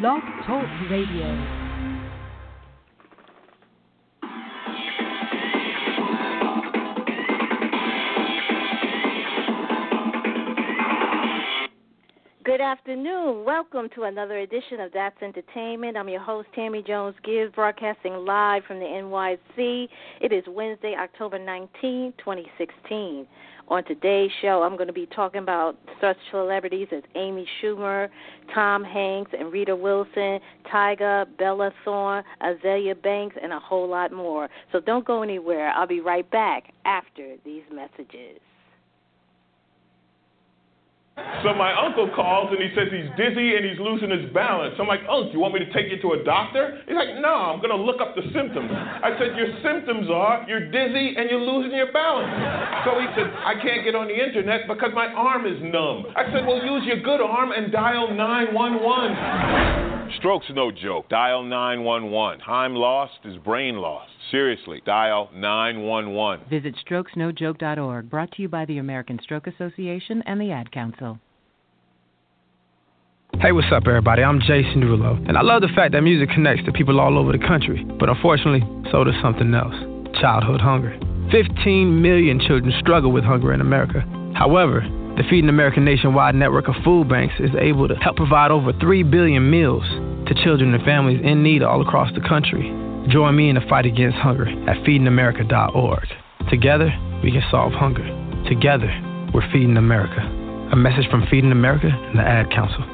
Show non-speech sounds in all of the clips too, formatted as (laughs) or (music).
Blog Talk Radio. Afternoon. Welcome to another edition of That's Entertainment. I'm your host, Tammy Jones Gibbs, broadcasting live from the NYC. It is Wednesday, October 19, 2016. On today's show, I'm going to be talking about such celebrities as Amy Schumer, Tom Hanks, and Rita Wilson, Tyga, Bella Thorne, Azealia Banks, and a whole lot more. So don't go anywhere. I'll be right back after these messages. So my uncle calls and he says he's dizzy and he's losing his balance. I'm like, Uncle, you want me to take you to a doctor? He's like, No, I'm going to look up the symptoms. I said, Your symptoms are you're dizzy and you're losing your balance. So he said, I can't get on the internet because my arm is numb. I said, Well, use your good arm and dial 911. Stroke's no joke. Dial 911. Time lost is brain lost. Seriously, dial 911. Visit strokesnojoke.org, brought to you by the American Stroke Association and the Ad Council. Hey, what's up, everybody? I'm Jason Derulo, and I love the fact that music connects to people all over the country. But unfortunately, so does something else childhood hunger. 15 million children struggle with hunger in America. However, the Feeding America nationwide network of food banks is able to help provide over 3 billion meals to children and families in need all across the country. Join me in the fight against hunger at feedingamerica.org. Together, we can solve hunger. Together, we're Feeding America. A message from Feeding America and the Ad Council.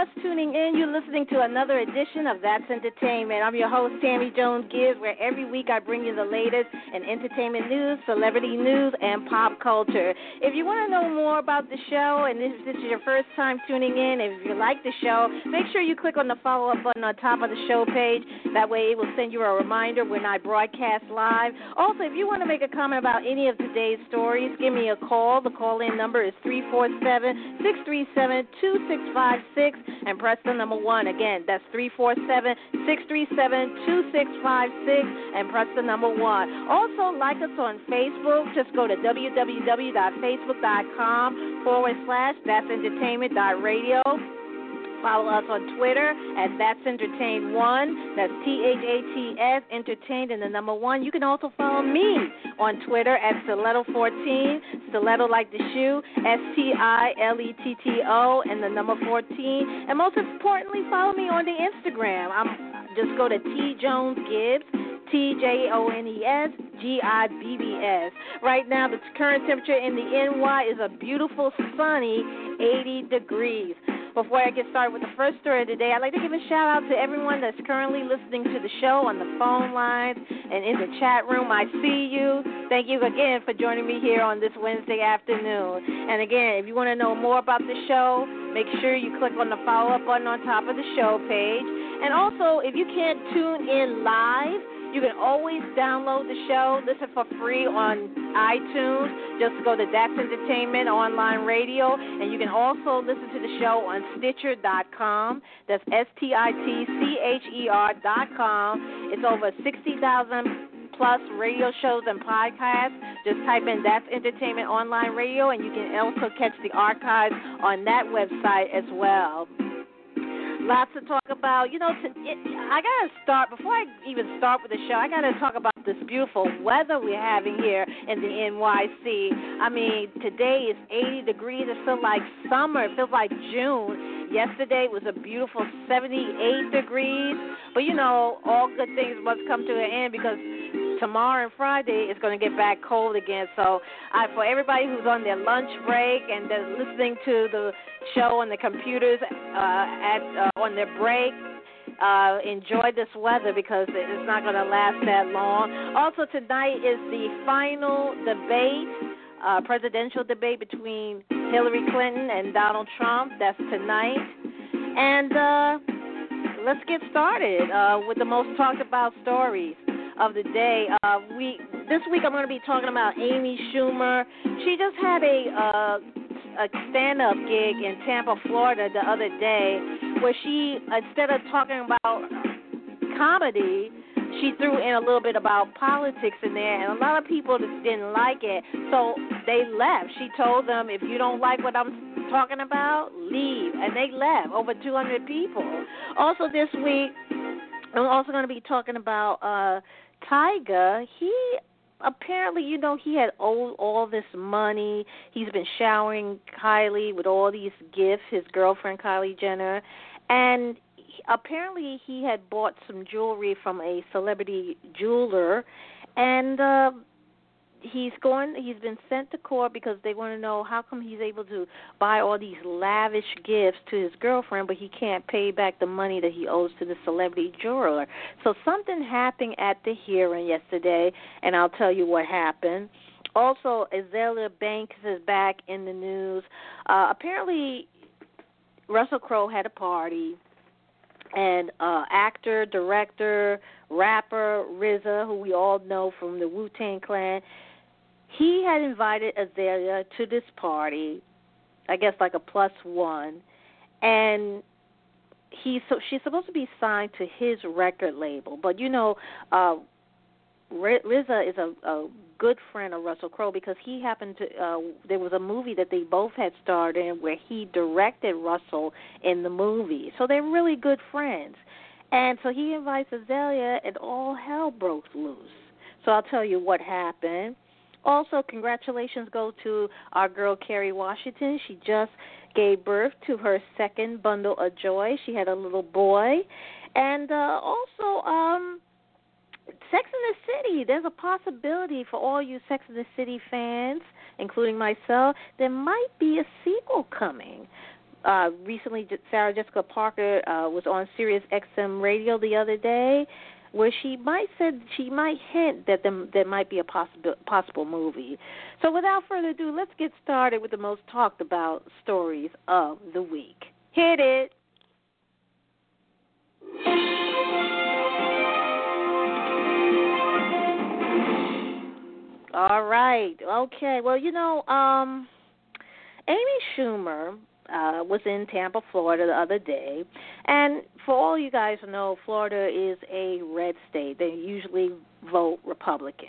Just tuning in, you're listening to another edition of That's Entertainment. I'm your host, Tammy Jones Gibbs, where every week I bring you the latest in entertainment news, celebrity news, and pop culture. If you want to know more about the show, and if this is your first time tuning in, if you like the show, make sure you click on the follow up button on top of the show page. That way, it will send you a reminder when I broadcast live. Also, if you want to make a comment about any of today's stories, give me a call. The call in number is 347 637 2656 and press the number one. Again, that's 347 637 2656 and press the number one. Also, like us on Facebook. Just go to www.facebook.com forward slash that's entertainment radio. Follow us on Twitter at That's Entertain One. That's T H A T S Entertained and the number one. You can also follow me on Twitter at Stiletto14. Stiletto like the shoe. S T I L E T T O and the number 14. And most importantly, follow me on the Instagram. I'm just go to T Jones Gibbs. T J O N E S G I B B S. Right now, the current temperature in the NY is a beautiful sunny 80 degrees. Before I get started with the first story of the day, I'd like to give a shout out to everyone that's currently listening to the show on the phone lines and in the chat room. I see you. Thank you again for joining me here on this Wednesday afternoon. And again, if you want to know more about the show, make sure you click on the follow up button on top of the show page. And also, if you can't tune in live, you can always download the show, listen for free on iTunes. Just go to That's Entertainment Online Radio, and you can also listen to the show on Stitcher.com. That's S T I T C H E R.com. It's over 60,000 plus radio shows and podcasts. Just type in That's Entertainment Online Radio, and you can also catch the archives on that website as well lots to talk about. You know, to, it, I gotta start before I even start with the show. I gotta talk about this beautiful weather we're having here in the NYC. I mean, today is 80 degrees. It feels like summer. It feels like June. Yesterday was a beautiful 78 degrees. But you know, all good things must come to an end because tomorrow and Friday it's going to get back cold again. So, I, for everybody who's on their lunch break and listening to the show on the computers uh, at uh, on their break, uh, enjoy this weather because it's not going to last that long. Also, tonight is the final debate, uh, presidential debate between Hillary Clinton and Donald Trump. That's tonight. And uh, let's get started uh, with the most talked about stories of the day. Uh, we this week I'm going to be talking about Amy Schumer. She just had a uh, a stand-up gig in Tampa, Florida, the other day, where she instead of talking about comedy, she threw in a little bit about politics in there, and a lot of people just didn't like it, so they left. She told them, if you don't like what I'm talking about, leave, and they left. Over 200 people. Also this week, I'm also going to be talking about uh Tyga. He apparently, you know, he had owed all this money. He's been showering Kylie with all these gifts, his girlfriend Kylie Jenner, and he, apparently he had bought some jewelry from a celebrity jeweler, and uh, he's going he's been sent to court because they want to know how come he's able to buy all these lavish gifts to his girlfriend but he can't pay back the money that he owes to the celebrity jeweler. So something happened at the hearing yesterday and i'll tell you what happened. Also azealia banks is back in the news. Uh apparently russell crowe had a party and uh actor director rapper RZA, who we all know from the Wu Tang Clan, he had invited Azealia to this party, I guess like a plus one, and he's so she's supposed to be signed to his record label, but you know, uh RZA is a, a good friend of Russell Crowe because he happened to. Uh, there was a movie that they both had starred in where he directed Russell in the movie, so they're really good friends. And so he invites Azealia, and all hell broke loose. So I'll tell you what happened. Also, congratulations go to our girl Kerry Washington. She just gave birth to her second bundle of joy. She had a little boy, and uh, also um, Sex in the City. There's a possibility for all you Sex in the City fans, including myself. There might be a sequel coming. Uh, recently, Sarah Jessica Parker uh, was on Sirius XM radio the other day, where she might said she might hint that there, there might be a possible possible movie. So without further ado, let's get started with the most talked about stories of the week. Hit it. All right. Okay. Well, you know, um Amy Schumer uh, was in Tampa, Florida the other day. And for all you guys know, Florida is a red state. They usually vote Republican.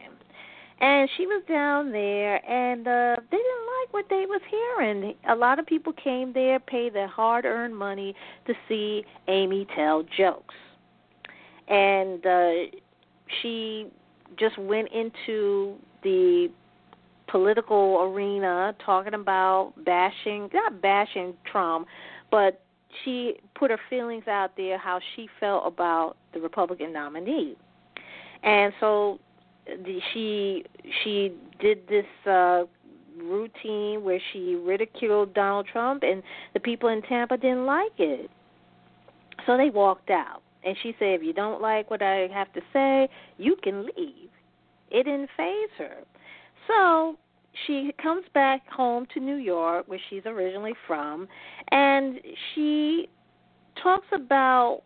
And she was down there, and uh, they didn't like what they was hearing. A lot of people came there, paid their hard-earned money to see Amy tell jokes, and uh, she just went into the political arena talking about bashing not bashing Trump, but she put her feelings out there how she felt about the Republican nominee. And so she she did this uh routine where she ridiculed Donald Trump and the people in Tampa didn't like it. So they walked out. And she said, if you don't like what I have to say, you can leave. It didn't phase her. So she comes back home to New York, where she's originally from, and she talks about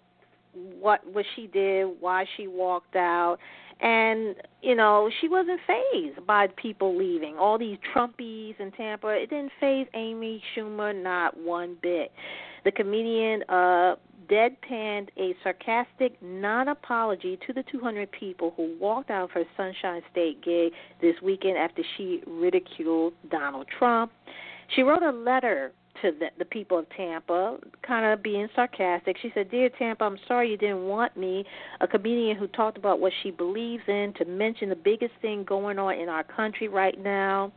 what what she did, why she walked out, and you know she wasn't phased by people leaving. All these Trumpies in Tampa, it didn't phase Amy Schumer not one bit. The comedian uh deadpanned a sarcastic non apology to the 200 people who walked out of her Sunshine State gig this weekend after she ridiculed Donald Trump. She wrote a letter to the, the people of Tampa, kind of being sarcastic. She said, Dear Tampa, I'm sorry you didn't want me, a comedian who talked about what she believes in, to mention the biggest thing going on in our country right now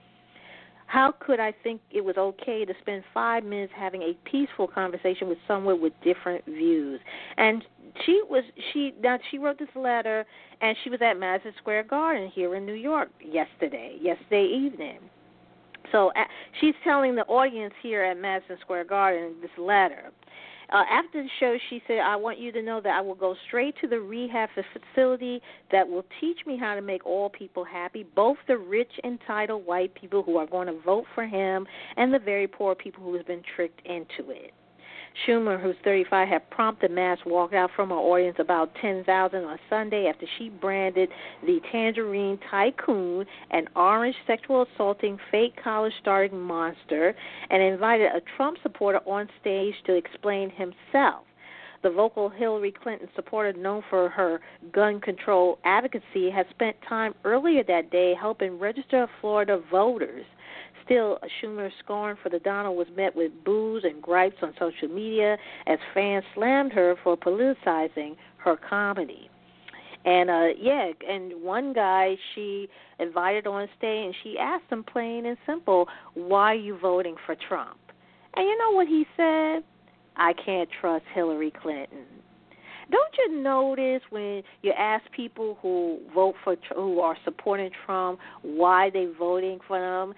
how could I think it was okay to spend five minutes having a peaceful conversation with someone with different views? And she was she now she wrote this letter and she was at Madison Square Garden here in New York yesterday, yesterday evening. So uh, she's telling the audience here at Madison Square Garden this letter. Uh, after the show, she said, I want you to know that I will go straight to the rehab facility that will teach me how to make all people happy, both the rich, entitled white people who are going to vote for him and the very poor people who have been tricked into it. Schumer, who's 35, had prompted mass walkout from her audience about 10,000 on Sunday after she branded the tangerine tycoon an orange sexual assaulting fake college starting monster and invited a Trump supporter on stage to explain himself. The vocal Hillary Clinton supporter, known for her gun control advocacy, has spent time earlier that day helping register Florida voters. Still, Schumer's scorn for the Donald was met with boos and gripes on social media as fans slammed her for politicizing her comedy. And uh yeah, and one guy she invited on stage and she asked him plain and simple, "Why are you voting for Trump?" And you know what he said? I can't trust Hillary Clinton. Don't you notice when you ask people who vote for who are supporting Trump why they voting for him?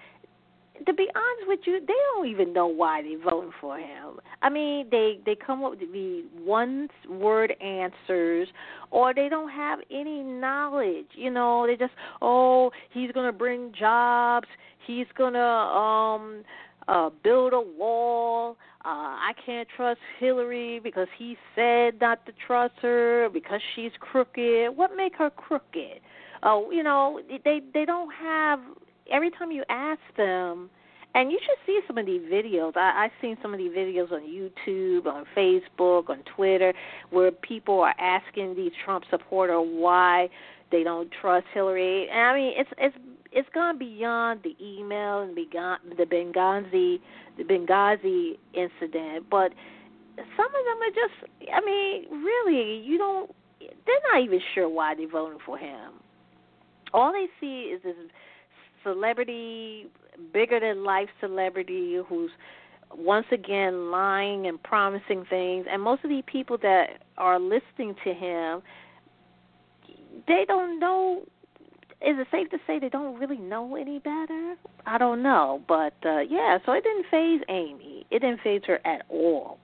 To be honest with you, they don't even know why they're voting for him. I mean, they they come up with the one word answers, or they don't have any knowledge. You know, they just oh he's gonna bring jobs, he's gonna um uh build a wall. Uh I can't trust Hillary because he said not to trust her because she's crooked. What make her crooked? Oh, you know, they they don't have every time you ask them, and you should see some of these videos. I, I've seen some of these videos on YouTube, on Facebook, on Twitter, where people are asking these Trump supporters why they don't trust Hillary. And I mean, it's it's it's gone beyond the email and beyond the Benghazi the Benghazi incident, but some of them are just. I mean, really, you don't. They're not even sure why they're voting for him. All they see is this celebrity, bigger than life celebrity who's once again lying and promising things. And most of the people that are listening to him, they don't know. Is it safe to say they don't really know any better? I don't know, but uh yeah. So it didn't phase Amy. It didn't phase her at all.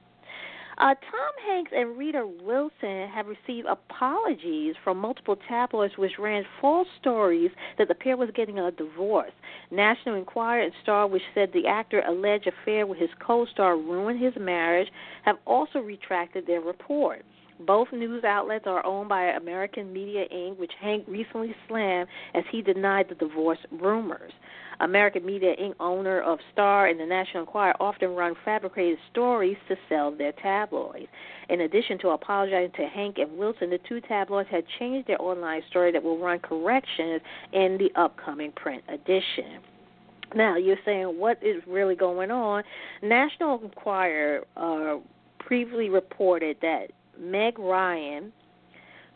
Uh, Tom Hanks and Rita Wilson have received apologies from multiple tabloids which ran false stories that the pair was getting a divorce. National Enquirer and Star, which said the actor alleged affair with his co-star ruined his marriage, have also retracted their report. Both news outlets are owned by American Media Inc., which Hank recently slammed as he denied the divorce rumors. American Media Inc., owner of Star and the National Enquirer, often run fabricated stories to sell their tabloids. In addition to apologizing to Hank and Wilson, the two tabloids had changed their online story that will run corrections in the upcoming print edition. Now, you're saying what is really going on? National Enquirer uh, previously reported that Meg Ryan,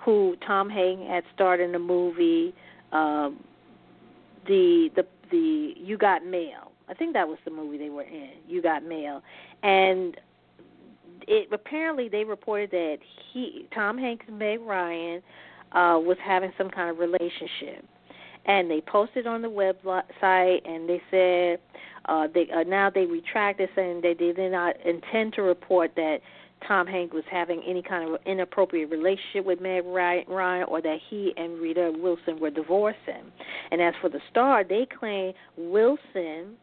who Tom Hanks had starred in the movie, um, the the the You Got Mail. I think that was the movie they were in. You Got Mail, and it apparently they reported that he Tom Hanks and Meg Ryan uh was having some kind of relationship. And they posted on the website and they said uh they uh, now they retracted saying they did not intend to report that Tom Hanks was having any kind of inappropriate relationship with Meg Ryan or that he and Rita Wilson were divorcing. And as for the star, they claim Wilson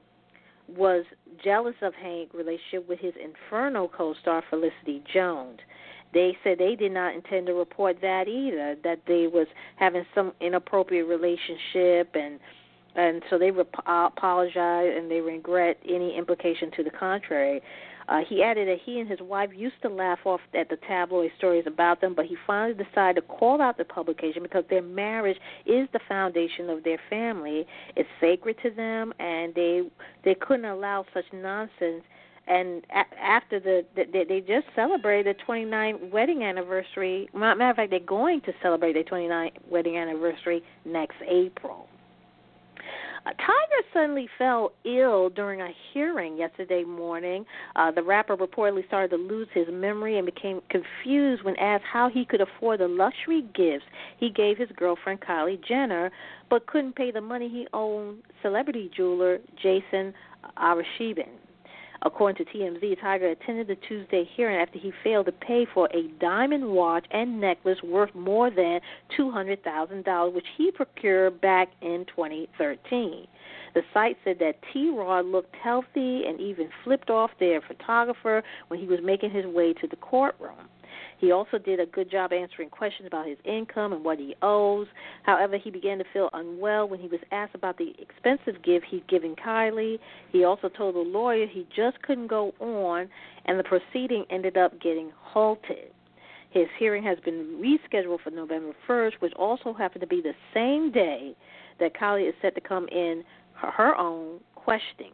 was jealous of Hank's relationship with his Inferno co-star Felicity Jones. They said they did not intend to report that either, that they was having some inappropriate relationship and and so they rep- uh, apologize and they regret any implication to the contrary. Uh, he added that he and his wife used to laugh off at the tabloid stories about them, but he finally decided to call out the publication because their marriage is the foundation of their family. It's sacred to them, and they they couldn't allow such nonsense. And after the, the they just celebrated the 29th wedding anniversary. Matter of fact, they're going to celebrate their 29th wedding anniversary next April. Uh, Tyga suddenly fell ill during a hearing yesterday morning. Uh, the rapper reportedly started to lose his memory and became confused when asked how he could afford the luxury gifts he gave his girlfriend Kylie Jenner, but couldn't pay the money he owed celebrity jeweler Jason Arasheben. According to TMZ, Tyga attended the Tuesday hearing after he failed to pay for a diamond watch and necklace worth more than $200,000, which he procured back in 2013. The site said that T Rod looked healthy and even flipped off their photographer when he was making his way to the courtroom. He also did a good job answering questions about his income and what he owes. However, he began to feel unwell when he was asked about the expensive gift he'd given Kylie. He also told the lawyer he just couldn't go on, and the proceeding ended up getting halted. His hearing has been rescheduled for November 1st, which also happened to be the same day that Kylie is set to come in her own questioning.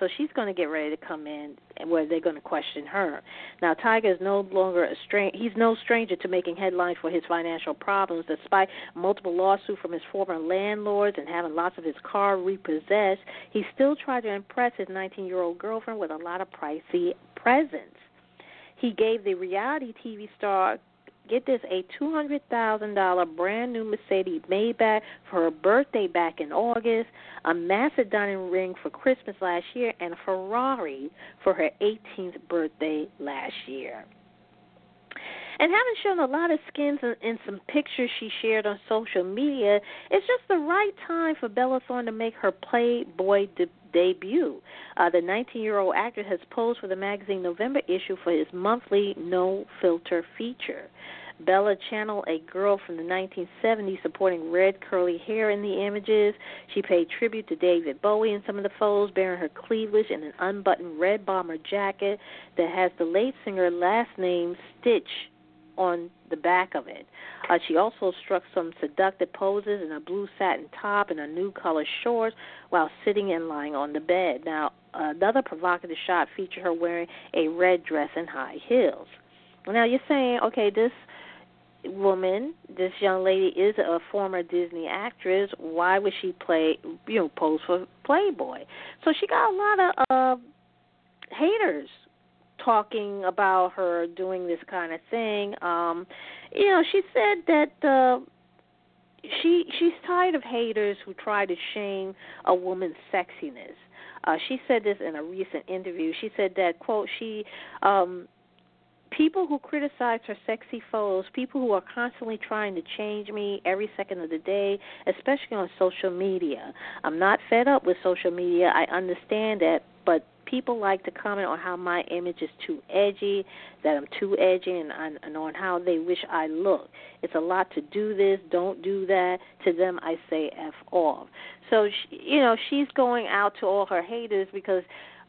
So she's going to get ready to come in, where they're going to question her. Now, Tyga is no longer a stranger. He's no stranger to making headlines for his financial problems, despite multiple lawsuits from his former landlords and having lots of his car repossessed. He still tried to impress his 19-year-old girlfriend with a lot of pricey presents. He gave the reality TV star get this a two hundred thousand dollar brand new Mercedes Maybach for her birthday back in August, a massive diamond ring for Christmas last year, and a Ferrari for her 18th birthday last year. And having shown a lot of skins in, in some pictures she shared on social media, it's just the right time for Bella Thorne to make her Playboy de- debut. Uh, the 19 year old actor has posed for the magazine November issue for his monthly No Filter feature. Bella channeled a girl from the 1970s supporting red curly hair in the images. She paid tribute to David Bowie in some of the photos, bearing her cleavage in an unbuttoned red bomber jacket that has the late singer last name Stitch on the back of it. Uh, she also struck some seductive poses in a blue satin top and a new color shorts while sitting and lying on the bed. Now, another provocative shot featured her wearing a red dress and high heels. Now you're saying, okay, this woman, this young lady is a former Disney actress. Why would she play, you know, pose for Playboy? So she got a lot of uh, haters talking about her doing this kind of thing. Um, you know, she said that uh, she she's tired of haters who try to shame a woman's sexiness. Uh, she said this in a recent interview. She said that quote she um people who criticize her sexy photos, people who are constantly trying to change me every second of the day, especially on social media. I'm not fed up with social media. I understand that, but people like to comment on how my image is too edgy, that I'm too edgy, and, and on how they wish I look. It's a lot to do this, don't do that. To them, I say F off. So, she, you know, she's going out to all her haters because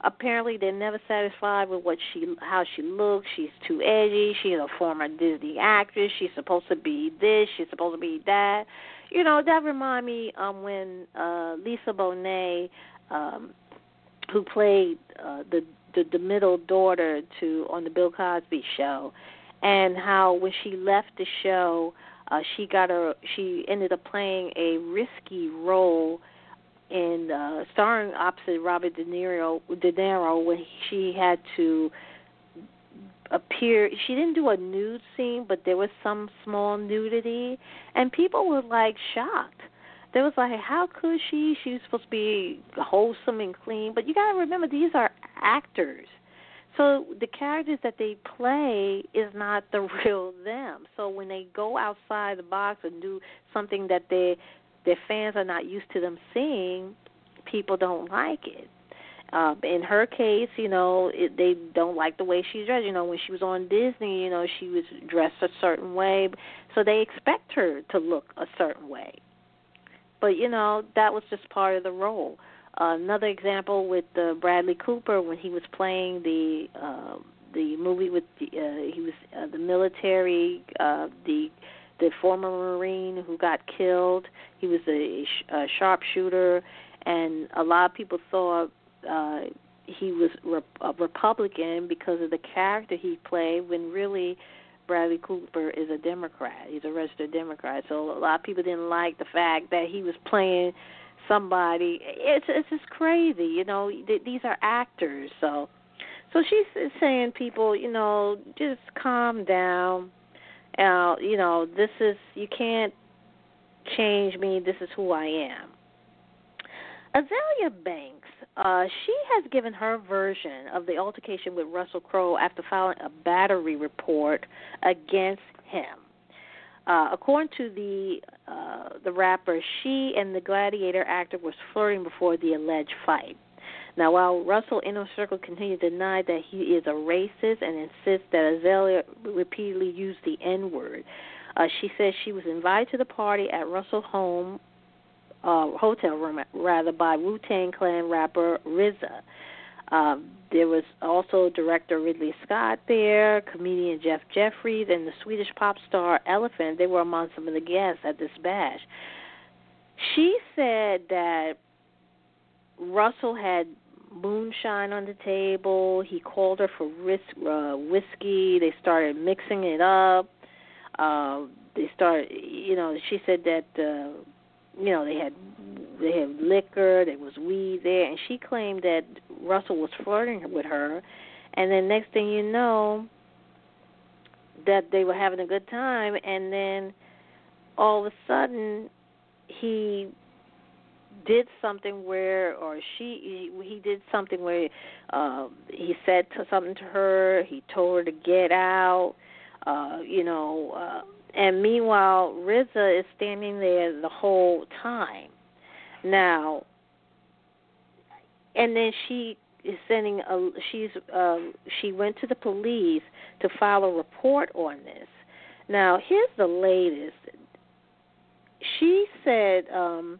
apparently they're never satisfied with what she how she looks. She's too edgy. She's a former Disney actress. She's supposed to be this. She's supposed to be that. You know that remind me um when uh Lisa Bonet, um, who played uh, the, the the middle daughter to on the Bill Cosby show, and how when she left the show, uh, she got a she ended up playing a risky role in uh, starring opposite Robert De Niro, De Niro when she had to appear. She didn't do a nude scene, but there was some small nudity, and people were like shocked. They was like, how could she? She's supposed to be wholesome and clean, but you got to remember these are actors. So the characters that they play is not the (laughs) real them. So when they go outside the box and do something that they their fans are not used to them seeing, people don't like it. Uh, in her case, you know, it, they don't like the way she's dressed. You know, when she was on Disney, you know, she was dressed a certain way, so they expect her to look a certain way. But you know, that was just part of the role. Uh, another example with uh, Bradley Cooper when he was playing the uh, the movie with the uh, he was uh, the military, uh, the the former Marine who got killed. He was a, a sharpshooter, and a lot of people thought uh, he was re- a Republican because of the character he played. When really, Bradley Cooper is a Democrat. He's a registered Democrat. So a lot of people didn't like the fact that he was playing somebody. It's it's just crazy, you know. These are actors, so so she's saying people, you know, just calm down. Uh, you know, this is you can't change me. This is who I am. Azealia Banks, uh, she has given her version of the altercation with Russell Crowe after filing a battery report against him. Uh, according to the uh, the rapper, she and the Gladiator actor was flirting before the alleged fight. Now, while Russell Inner Circle continued to deny that he is a racist and insists that Azealia repeatedly used the N word, uh, she says she was invited to the party at Russell home uh, hotel room rather by Wu Tang Clan rapper RZA. Um, there was also director Ridley Scott there, comedian Jeff Jefferies, and the Swedish pop star Elliphant. They were among some of the guests at this bash. She said that Russell had moonshine on the table. He called her for risk, uh, whiskey. They started mixing it up. Uh, they started, you know. She said that, uh, you know, they had they had liquor, there was weed there, and she claimed that Russell was flirting with her, and then next thing you know, that they were having a good time, and then all of a sudden he did something where or she he, did something where uh he said to, something to her he told her to get out uh you know uh and meanwhile RZA is standing there the whole time now, and then she is sending a she's uh, she went to the police to file a report on this. Now, here's the latest. She said um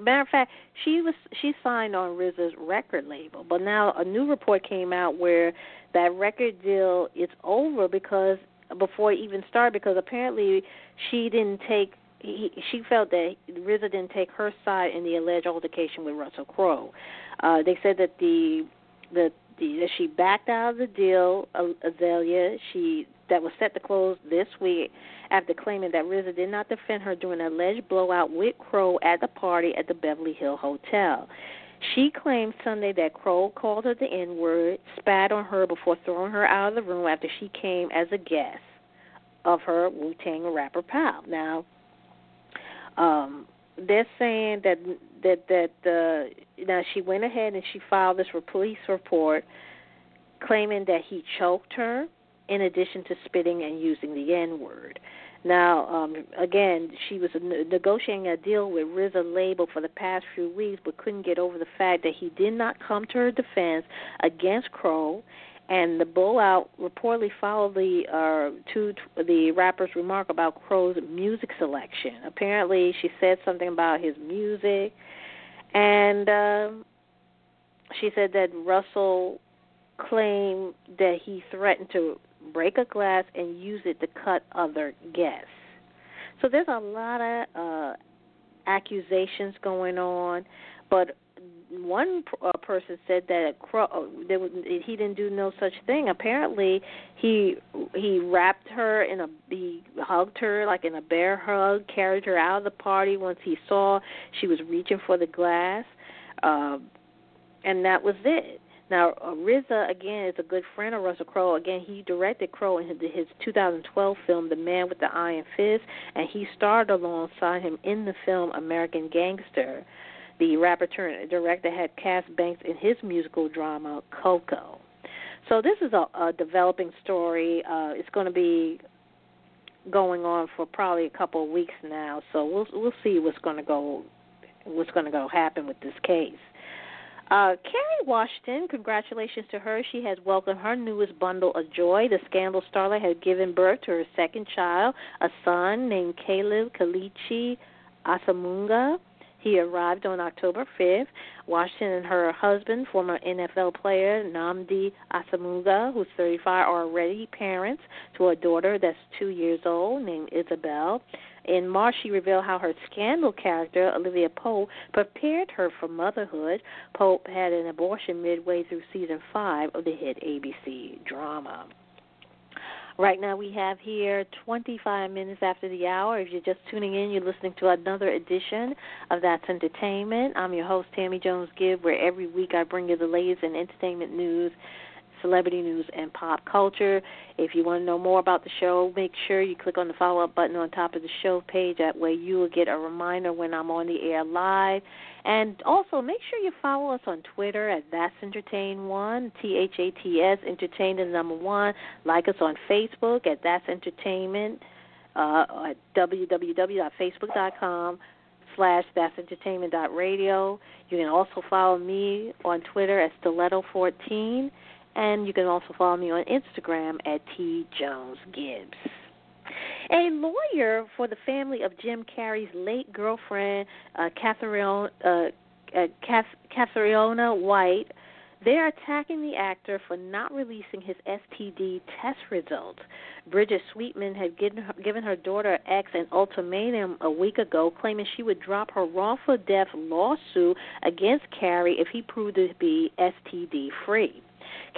matter of fact, she was she signed on RZA's record label, but now a new report came out where that record deal is over because before it even started because apparently she didn't take he, she felt that RZA didn't take her side in the alleged altercation with Russell Crowe. Uh, they said that the the, the that she backed out of the deal, Azealia. She that was set to close this week after claiming that RZA did not defend her during an alleged blowout with Crowe at the party at the Beverly Hill Hotel. She claimed Sunday that Crowe called her the N word, spat on her before throwing her out of the room after she came as a guest of her Wu Tang rapper pal. Now, um, they're saying that that that uh, now she went ahead and she filed this police report claiming that he choked her in addition to spitting and using the N word. Now, um, again, she was negotiating a deal with RZA label for the past few weeks, but couldn't get over the fact that he did not come to her defense against Crowe and the blowout reportedly followed the uh, to the rapper's remark about Crowe's music selection. Apparently, she said something about his music, and uh, she said that Russell claimed that he threatened to break a glass and use it to cut other guests. So there's a lot of uh, accusations going on, but one uh, person said that Crowe, uh, there was, he didn't do no such thing. Apparently, he he wrapped her in a he hugged her like in a bear hug, carried her out of the party once he saw she was reaching for the glass, uh, and that was it. Now, uh, RZA again is a good friend of Russell Crowe. Again, he directed Crowe in his, his 2012 film *The Man with the Iron Fist*, and he starred alongside him in the film *American Gangster*. The rapper turned director had cast Banks in his musical drama Coco. So this is a, a developing story. Uh, it's going to be going on for probably a couple of weeks now. So we'll we'll see what's going to go what's going to go happen with this case. Uh, Kerry Washington, congratulations to her. She has welcomed her newest bundle of joy. The Scandal starlet has given birth to her second child, a son named Caleb Kelechi Asomugha. He arrived on October 5th. Washington and her husband, former NFL player Nnamdi Asomugha, who's 35, are already parents to a daughter that's two years old named Isabel. In March, she revealed how her scandal character, Olivia Pope, prepared her for motherhood. Pope had an abortion midway through season five of the hit ABC drama. Right now, we have here 25 minutes after the hour. If you're just tuning in, you're listening to another edition of That's Entertainment. I'm your host, Tammy Jones Gibb, where every week I bring you the latest in entertainment news, celebrity news, and pop culture. If you want to know more about the show, make sure you click on the follow up button on top of the show page. That way, you will get a reminder when I'm on the air live. And also, make sure you follow us on Twitter at That's Entertain One, T H A T S Entertain the number one. Like us on Facebook at That's Entertainment uh, at www.facebook.com slash That's Entertainment Radio. You can also follow me on Twitter at Stiletto14, and you can also follow me on Instagram at T Jones Gibbs. A lawyer for the family of Jim Carrey's late girlfriend, uh, Catherine, uh, uh, White, they're attacking the actor for not releasing his STD test results. Brigid Sweetman had given her, given her daughter X an ultimatum a week ago, claiming she would drop her wrongful death lawsuit against Carrey if he proved to be STD free.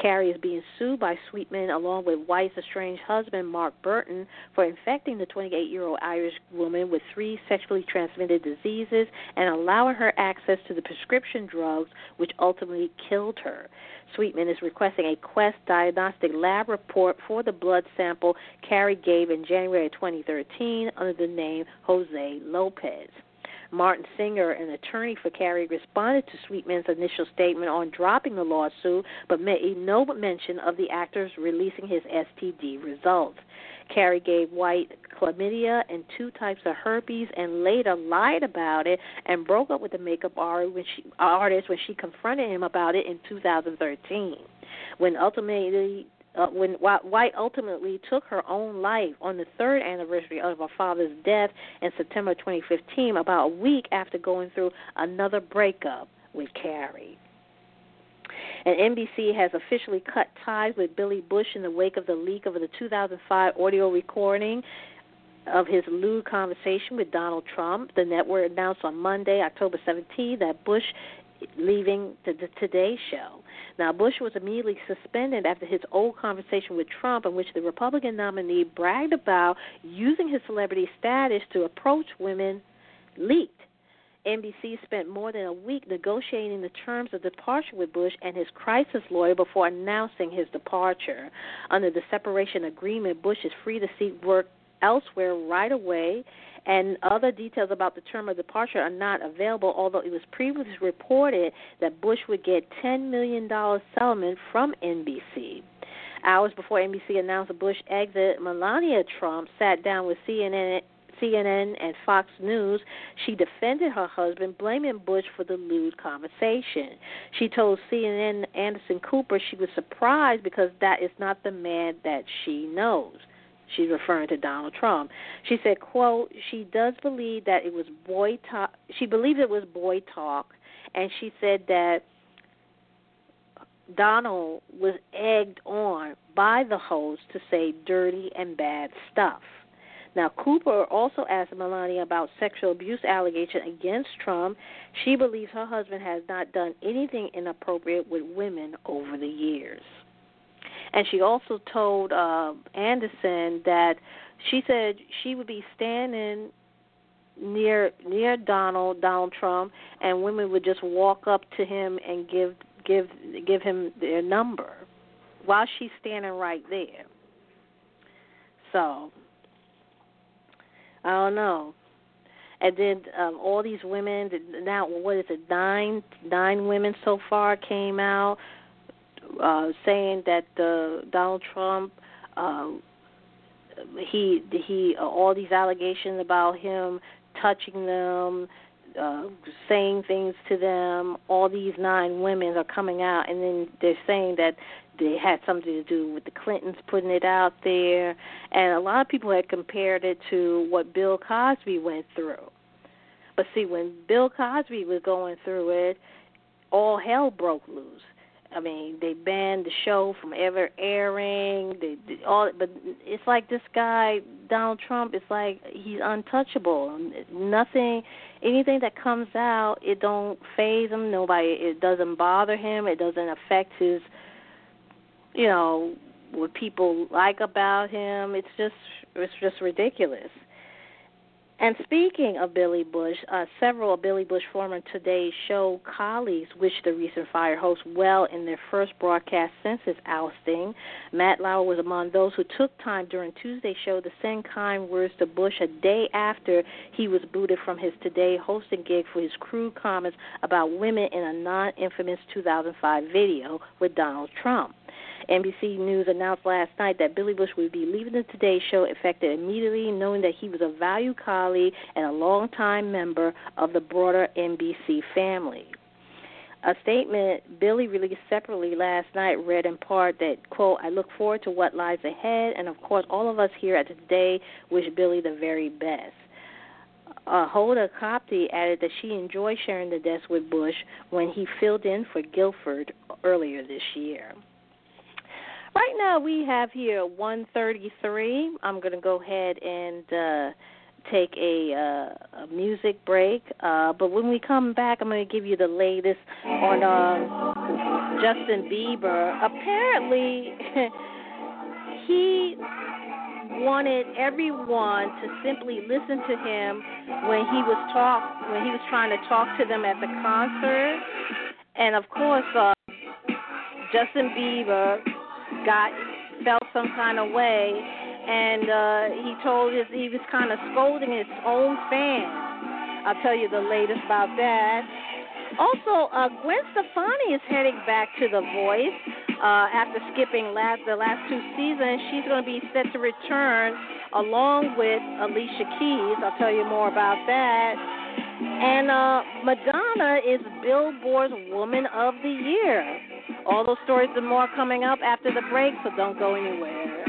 Carrey is being sued by Sweetman along with White's estranged husband, Mark Burton, for infecting the 28 year old Irish woman with three sexually transmitted diseases and allowing her access to the prescription drugs which ultimately killed her. Sweetman is requesting a Quest diagnostic lab report for the blood sample Carrey gave in January 2013 under the name Jose Lopez. Martin Singer, an attorney for Carrey, responded to Sweetman's initial statement on dropping the lawsuit, but made no mention of the actor's releasing his STD results. Carrey gave White chlamydia and two types of herpes and later lied about it and broke up with the makeup artist when she confronted him about it in 2013. When ultimately uh, when White ultimately took her own life on the third anniversary of her father's death in September 2015, about a week after going through another breakup with Carrey. And NBC has officially cut ties with Billy Bush in the wake of the leak of the 2005 audio recording of his lewd conversation with Donald Trump. The network announced on Monday, October 17, that Bush leaving the, the Today Show. Now, Bush was immediately suspended after his old conversation with Trump, in which the Republican nominee bragged about using his celebrity status to approach women, leaked. NBC spent more than a week negotiating the terms of departure with Bush and his crisis lawyer before announcing his departure. Under the separation agreement, Bush is free to seek work elsewhere right away and other details about the term of departure are not available, although it was previously reported that Bush would get $10 million settlement from NBC. Hours before NBC announced the Bush exit, Melania Trump sat down with CNN CNN and Fox News, she defended her husband, blaming Bush for the lewd conversation. She told CNN Anderson Cooper she was surprised because that is not the man that she knows. She's referring to Donald Trump. She said, "quote She does believe that it was boy talk. She believes it was boy talk, and she said that Donald was egged on by the host to say dirty and bad stuff." Now, Cooper also asked Melania about sexual abuse allegation against Trump. She believes her husband has not done anything inappropriate with women over the years. And she also told uh, Anderson that she said she would be standing near near Donald Donald Trump, and women would just walk up to him and give give give him their number while she's standing right there. So I don't know. And then um, all these women now what is it nine nine women so far came out uh, saying that uh, Donald Trump uh, he he uh, all these allegations about him touching them, uh, saying things to them. All these nine women are coming out, and then they're saying that they had something to do with the Clintons putting it out there, and a lot of people had compared it to what Bill Cosby went through. But see, when Bill Cosby was going through it, all hell broke loose I mean, they banned the show from ever airing. They, they all, but it's like this guy Donald Trump. It's like he's untouchable. Nothing, anything that comes out, it don't phase him. Nobody, it doesn't bother him. It doesn't affect his, you know, what people like about him. It's just it's just ridiculous. And speaking of Billy Bush, uh, several of Billy Bush former Today Show colleagues wished the recent fire host well in their first broadcast since his ousting. Matt Lauer was among those who took time during Tuesday's show to send kind words to Bush a day after he was booted from his Today hosting gig for his crude comments about women in a non infamous 2005 video with Donald Trump. NBC News announced last night that Billy Bush would be leaving the Today Show effective immediately, knowing that he was a valued colleague and a longtime member of the broader NBC family. A statement Billy released separately last night read in part that, quote, I look forward to what lies ahead, and of course, all of us here at Today wish Billy the very best. Uh, Hoda Kotb added that she enjoyed sharing the desk with Bush when he filled in for Gifford earlier this year. Right now we have here 133. I'm going to go ahead and uh, take a, uh, a music break. Uh, but when we come back, I'm going to give you the latest on uh, Justin Bieber. Apparently, (laughs) he wanted everyone to simply listen to him when he was talk when he was trying to talk to them at the concert. And of course, uh, Justin Bieber got felt some kind of way, and uh, he told his he was kind of scolding his own fans. I'll tell you the latest about that. Also, uh, Gwen Stefani is heading back to The Voice uh, after skipping last, the last two seasons. She's going to be set to return along with Alicia Keys. I'll tell you more about that. And uh, Madonna is Billboard's Woman of the Year. All those stories and more coming up after the break, so don't go anywhere.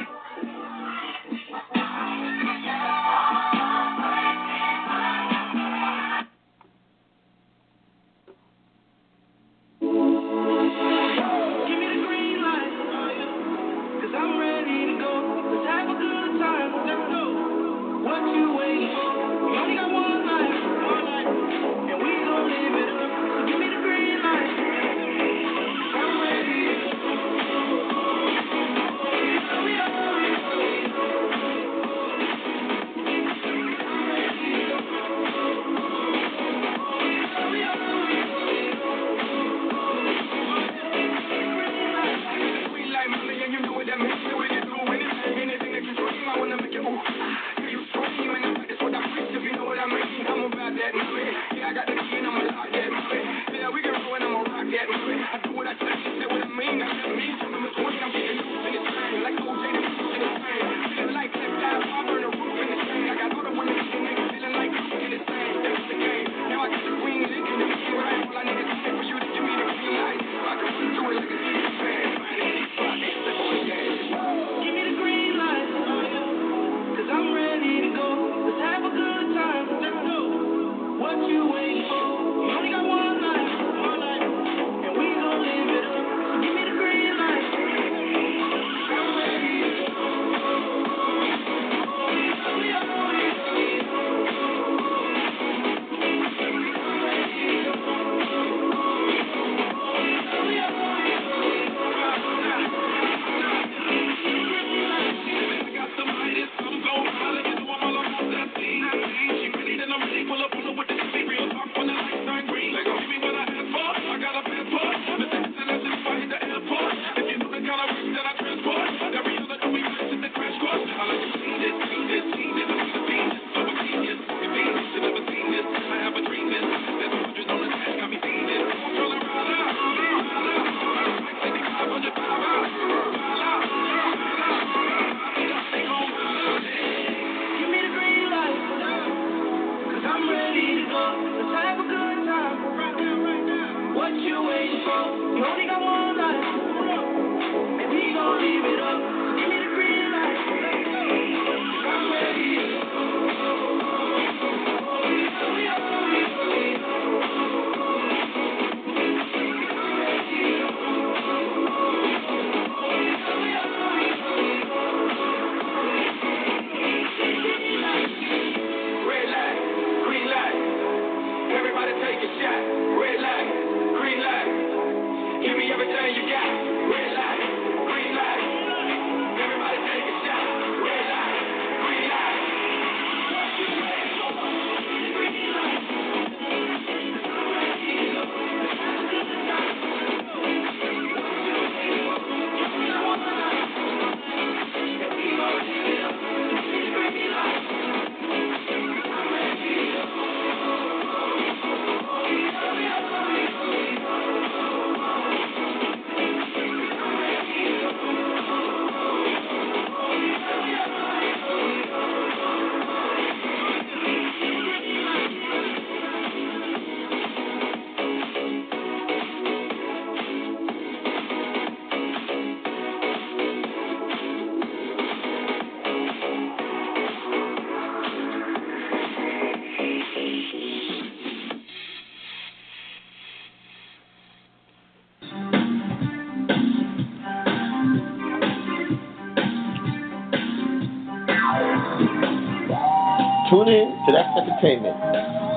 Entertainment,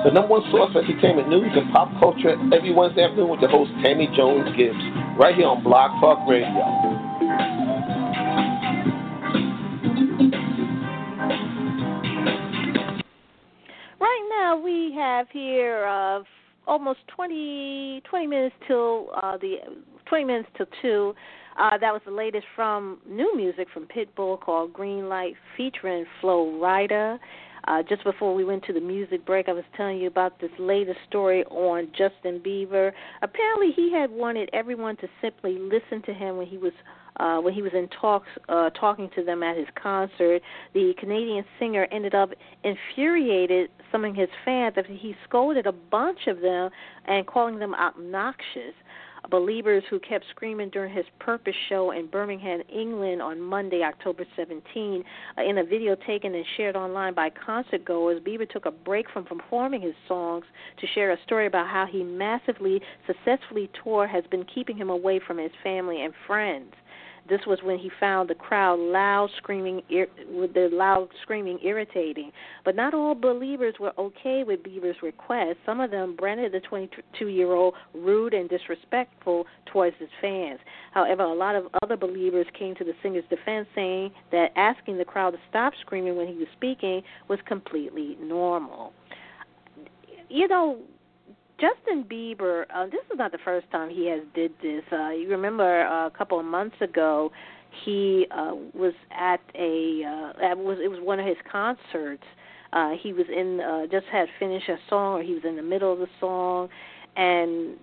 the number one source for entertainment news and pop culture every Wednesday afternoon with the host Tammy Jones Gibbs, right here on Blog Talk Radio. Right now we have here uh, almost 20, 20 minutes till uh, the 20 minutes till two. Uh, that was the latest from new music from Pitbull called Green Light featuring Flo Rida. Uh, just before we went to the music break, I was telling you about this latest story on Justin Bieber. Apparently, he had wanted everyone to simply listen to him when he was uh, when he was in talks uh, talking to them at his concert. The Canadian singer ended up infuriated some of his fans after he scolded a bunch of them and calling them obnoxious believers who kept screaming during his Purpose show in Birmingham, England on Monday, October 17. Uh, in a video taken and shared online by concert goers, Bieber took a break from performing his songs to share a story about how he massively, successfully tour has been keeping him away from his family and friends. This was when he found the crowd loud screaming, with the loud screaming irritating. But not all believers were okay with Bieber's request. Some of them branded the 22-year-old rude and disrespectful towards his fans. However, a lot of other believers came to the singer's defense, saying that asking the crowd to stop screaming when he was speaking was completely normal. You know, Justin Bieber, uh, this is not the first time he has did this. Uh, you remember uh, a couple of months ago, he uh, was at a uh, was it was one of his concerts. Uh, he was in uh, just had finished a song, or he was in the middle of the song, and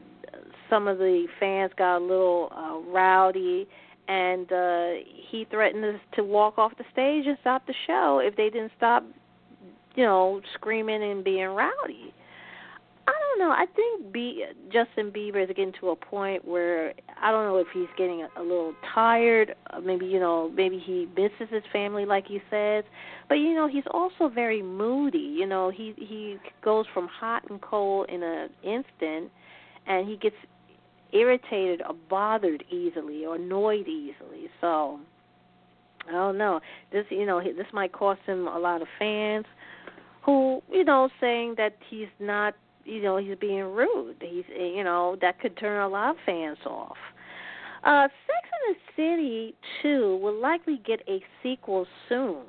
some of the fans got a little uh, rowdy, and uh, he threatened to walk off the stage and stop the show if they didn't stop, you know, screaming and being rowdy. Don't know. I think B, Justin Bieber is getting to a point where I don't know if he's getting a, a little tired. Uh, maybe you know, maybe he misses his family, like he says. But you know, he's also very moody. You know, he he goes from hot and cold in an instant, and he gets irritated or bothered easily or annoyed easily. So I don't know. This you know this might cost him a lot of fans who you know saying that he's not you know he's being rude. He's you know that could turn a lot of fans off. Uh, Sex and the City 2 will likely get a sequel soon.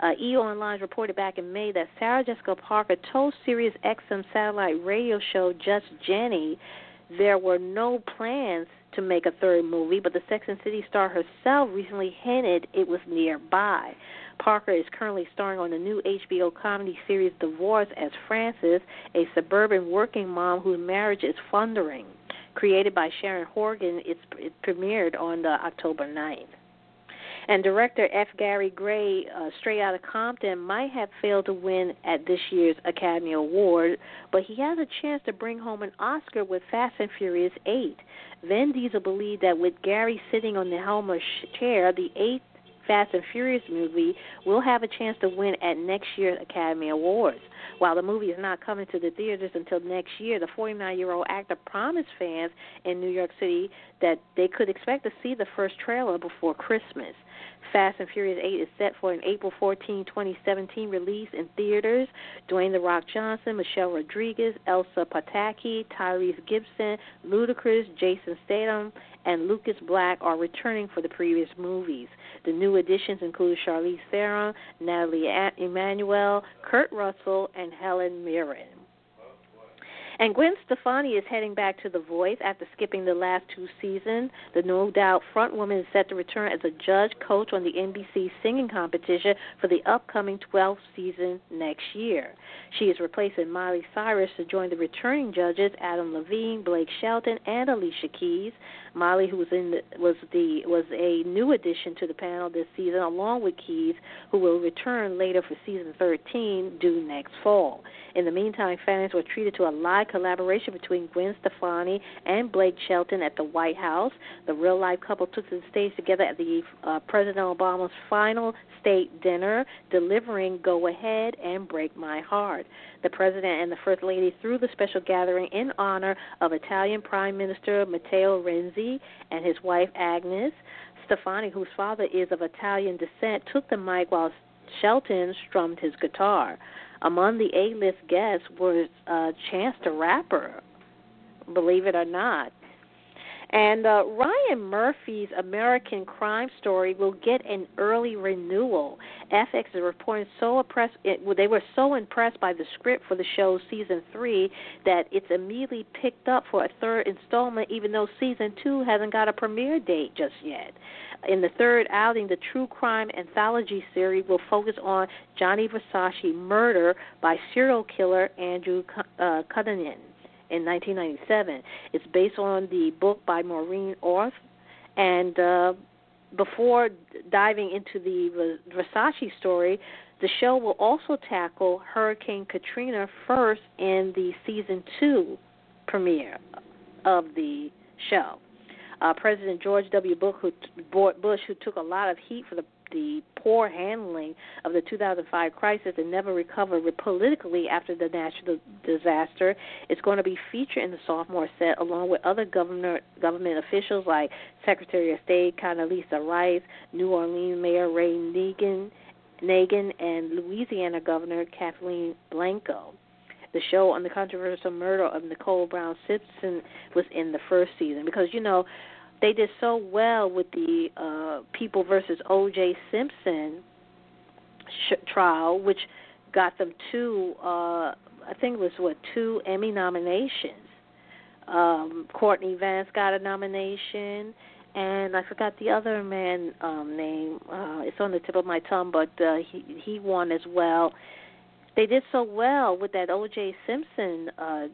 Uh, E! Online reported back in May that Sarah Jessica Parker told Sirius XM satellite radio show Just Jenny there were no plans to make a third movie, but the Sex and City star herself recently hinted it was nearby. Parker is currently starring on the new HBO comedy series Divorce as Frances, a suburban working mom whose marriage is foundering. Created by Sharon Horgan, it's, it premiered on the October 9th. And director F. Gary Gray, uh, straight out of Compton, might have failed to win at this year's Academy Award, but he has a chance to bring home an Oscar with Fast and Furious 8. Vin Diesel believed that with Gary sitting on the helm of chair, the eighth Fast and Furious movie will have a chance to win at next year's Academy Awards. While the movie is not coming to the theaters until next year, the 49 year old actor promised fans in New York City that they could expect to see the first trailer before Christmas. Fast and Furious 8 is set for an April 14, 2017 release in theaters. Dwayne The Rock Johnson, Michelle Rodriguez, Elsa Pataky, Tyrese Gibson, Ludacris, Jason Statham, and Lucas Black are returning for the previous movies. The new additions include Charlize Theron, Nathalie Emmanuel, Kurt Russell, and Helen Mirren. And Gwen Stefani is heading back to The Voice after skipping the last two seasons. The No Doubt frontwoman is set to return as a judge coach on the NBC singing competition for the upcoming 12th season next year. She is replacing Miley Cyrus to join the returning judges Adam Levine, Blake Shelton, and Alicia Keys. Miley, who was in the, was the was a new addition to the panel this season, along with Keys, who will return later for season 13 due next fall. In the meantime, fans were treated to a live collaboration between Gwen Stefani and Blake Shelton at the White House. The real life couple took to the stage together at the uh, President Obama's final state dinner, delivering Go Ahead and Break My Heart. The President and the First Lady threw the special gathering in honor of Italian Prime Minister Matteo Renzi and his wife Agnes. Stefani, whose father is of Italian descent, took the mic while Shelton strummed his guitar. Among the A-list guests was uh, Chance the Rapper, believe it or not. And uh, Ryan Murphy's American Crime Story will get an early renewal. FX is reporting so impressed. It, well, they were so impressed by the script for the show's season three that it's immediately picked up for a third installment, even though season two hasn't got a premiere date just yet. In the third outing, the true crime anthology series will focus on Gianni Versace murder by serial killer Andrew uh, Cunanan in 1997. It's based on the book by Maureen Orth, and uh, before diving into the Versace story, the show will also tackle Hurricane Katrina first in the season two premiere of the show. Uh, President George W. Bush who, Bush, who took a lot of heat for the the poor handling of the 2005 crisis and never recovered politically after the natural disaster is going to be featured in the sophomore set along with other governor, government officials like Secretary of State Condoleezza Rice, New Orleans Mayor Ray Nagin, Nagin and Louisiana Governor Kathleen Blanco. The show on the controversial murder of Nicole Brown Simpson was in the first season because you know they did so well with the uh, People versus O.J. Simpson sh- trial, which got them two. Uh, I think it was what two Emmy nominations. Um, Courtney Vance got a nomination, and I forgot the other man um, name. Uh, it's on the tip of my tongue, but uh, he he won as well. They did so well with that O.J. Simpson uh,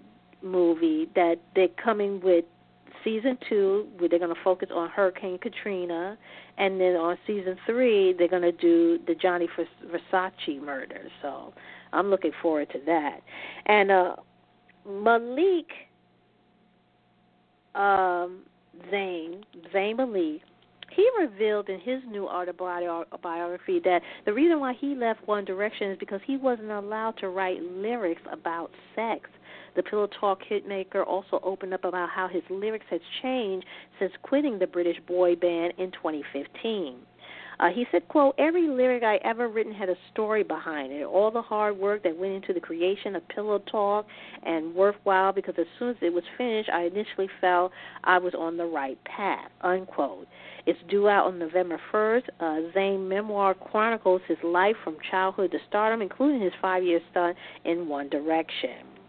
movie that they're coming with season two, they're going to focus on Hurricane Katrina, and then on season three, they're going to do the Gianni Versace murder. So I'm looking forward to that. And uh, Malik um, Zayn, Zayn Malik, he revealed in his new autobiography that the reason why he left One Direction is because he wasn't allowed to write lyrics about sex. The Pillow Talk hitmaker also opened up about how his lyrics has changed since quitting the British boy band in 2015. Uh, he said, quote, every lyric I ever written had a story behind it. All the hard work that went into the creation of Pillow Talk and worthwhile because as soon as it was finished, I initially felt I was on the right path, unquote. It's due out on November 1st. Uh, memoir chronicles his life from childhood to stardom, including his five-year stint in One Direction.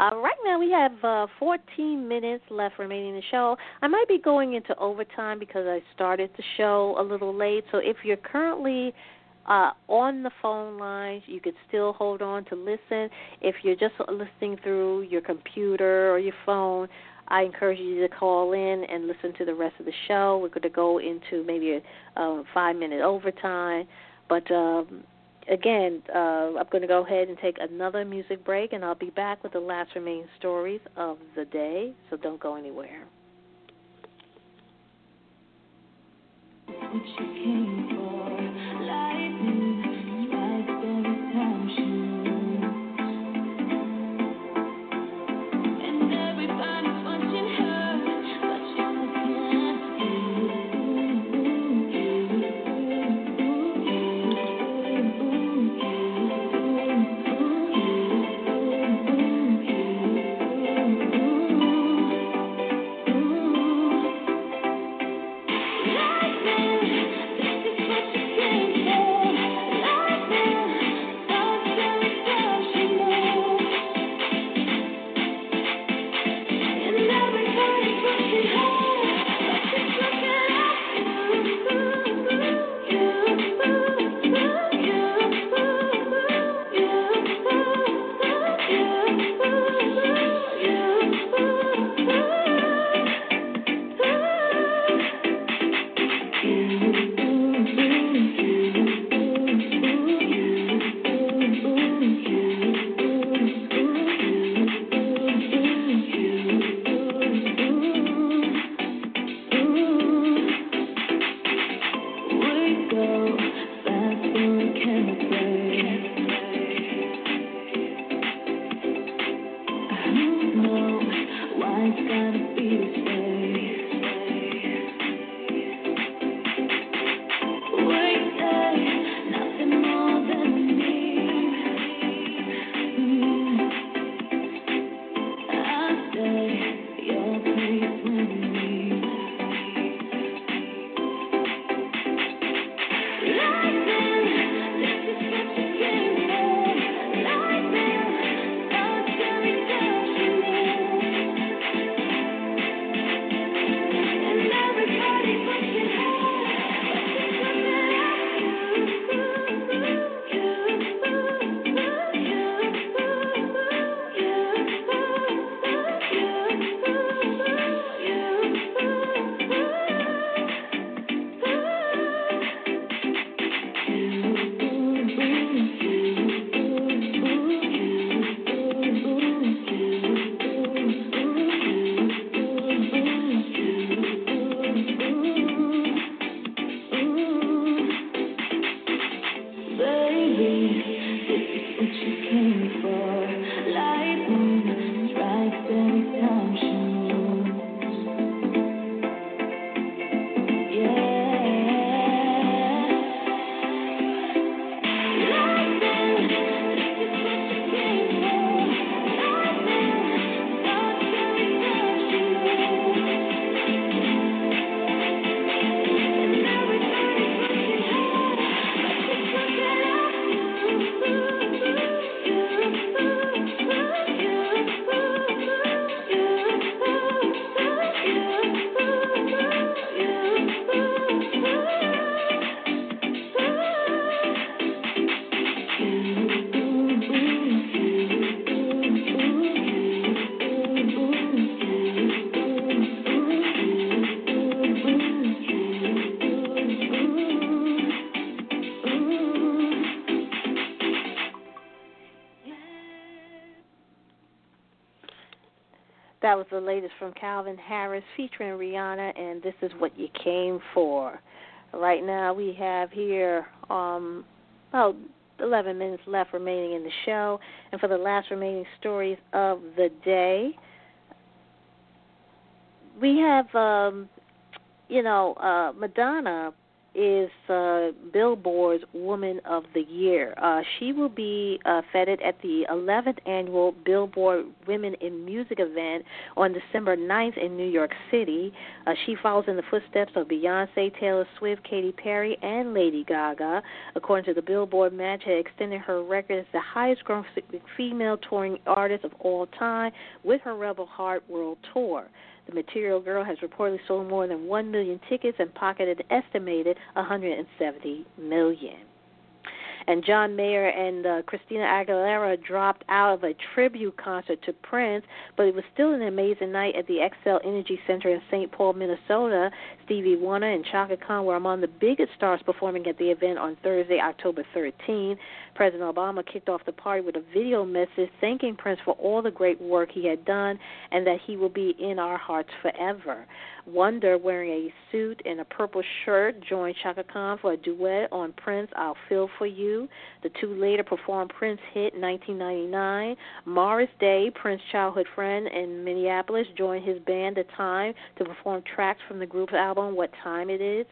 Uh, right now we have uh, 14 minutes left remaining in the show. I might be going into overtime because I started the show a little late. So if you're currently uh, on the phone lines, you could still hold on to listen. If you're just listening through your computer or your phone, I encourage you to call in and listen to the rest of the show. We're going to go into maybe a, a five minute overtime. But um, again, uh, I'm going to go ahead and take another music break, and I'll be back with the last remaining stories of the day. So don't go anywhere. Was the latest from Calvin Harris featuring Rihanna, and this is what you came for. Right now, we have here um, about 11 minutes left remaining in the show, and for the last remaining stories of the day, we have, um, you know, uh, Madonna is uh, Billboard's Woman of the Year. Uh, she will be uh, feted at the 11th annual Billboard Women in Music event on December 9th in New York City. Uh, she follows in the footsteps of Beyonce, Taylor Swift, Katy Perry, and Lady Gaga. According to the Billboard match, had extended her record as the highest-grossing female touring artist of all time with her Rebel Heart World Tour. The Material Girl has reportedly sold more than 1 million tickets and pocketed an estimated 170 million. And John Mayer and uh, Christina Aguilera dropped out of a tribute concert to Prince, but it was still an amazing night at the Xcel Energy Center in St. Paul, Minnesota. Stevie Wonder and Chaka Khan were among the biggest stars performing at the event on Thursday, October 13. President Obama kicked off the party with a video message thanking Prince for all the great work he had done and that he will be in our hearts forever. Wonder, wearing a suit and a purple shirt, joined Chaka Khan for a duet on Prince, I'll Feel For You. The two later performed Prince hit 1999. Morris Day, Prince's childhood friend in Minneapolis, joined his band The Time to perform tracks from the group's album What Time It Is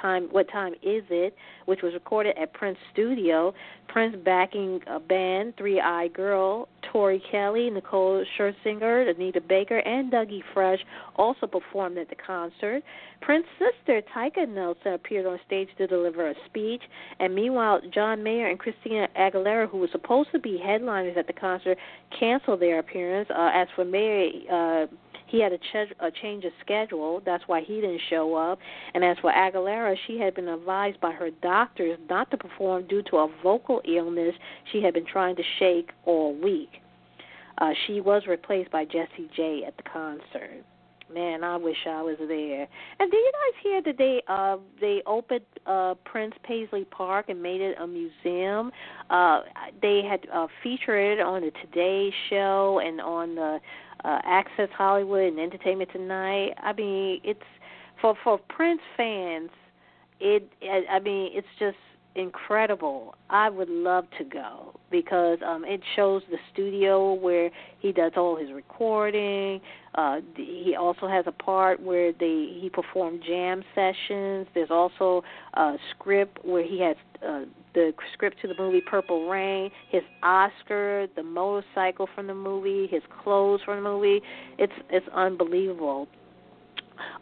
time what time is it which was recorded at prince studio. Prince backing a band three eye girl tori kelly nicole scherzinger anita baker and dougie fresh also performed at the concert. Prince's sister tyka nelson appeared on stage to deliver a speech. And meanwhile john mayer and christina aguilera who were supposed to be headliners at the concert canceled their appearance. Uh, as for mayer uh he had a, ch- a change of schedule. That's why he didn't show up. And as for Aguilera, she had been advised by her doctors not to perform due to a vocal illness she had been trying to shake all week. Uh, she was replaced by Jessie J at the concert. Man, I wish I was there. And did you guys hear that they uh they opened uh Prince Paisley Park and made it a museum? Uh they had uh featured it on the Today show and on the uh, Access Hollywood and Entertainment Tonight. I mean, it's for for Prince fans. It I mean, it's just incredible. I would love to go because um it shows the studio where he does all his recording. Uh he also has a part where they he performed jam sessions. There's also a script where he has uh the script to the movie Purple Rain, his Oscar, the motorcycle from the movie, his clothes from the movie. It's it's unbelievable.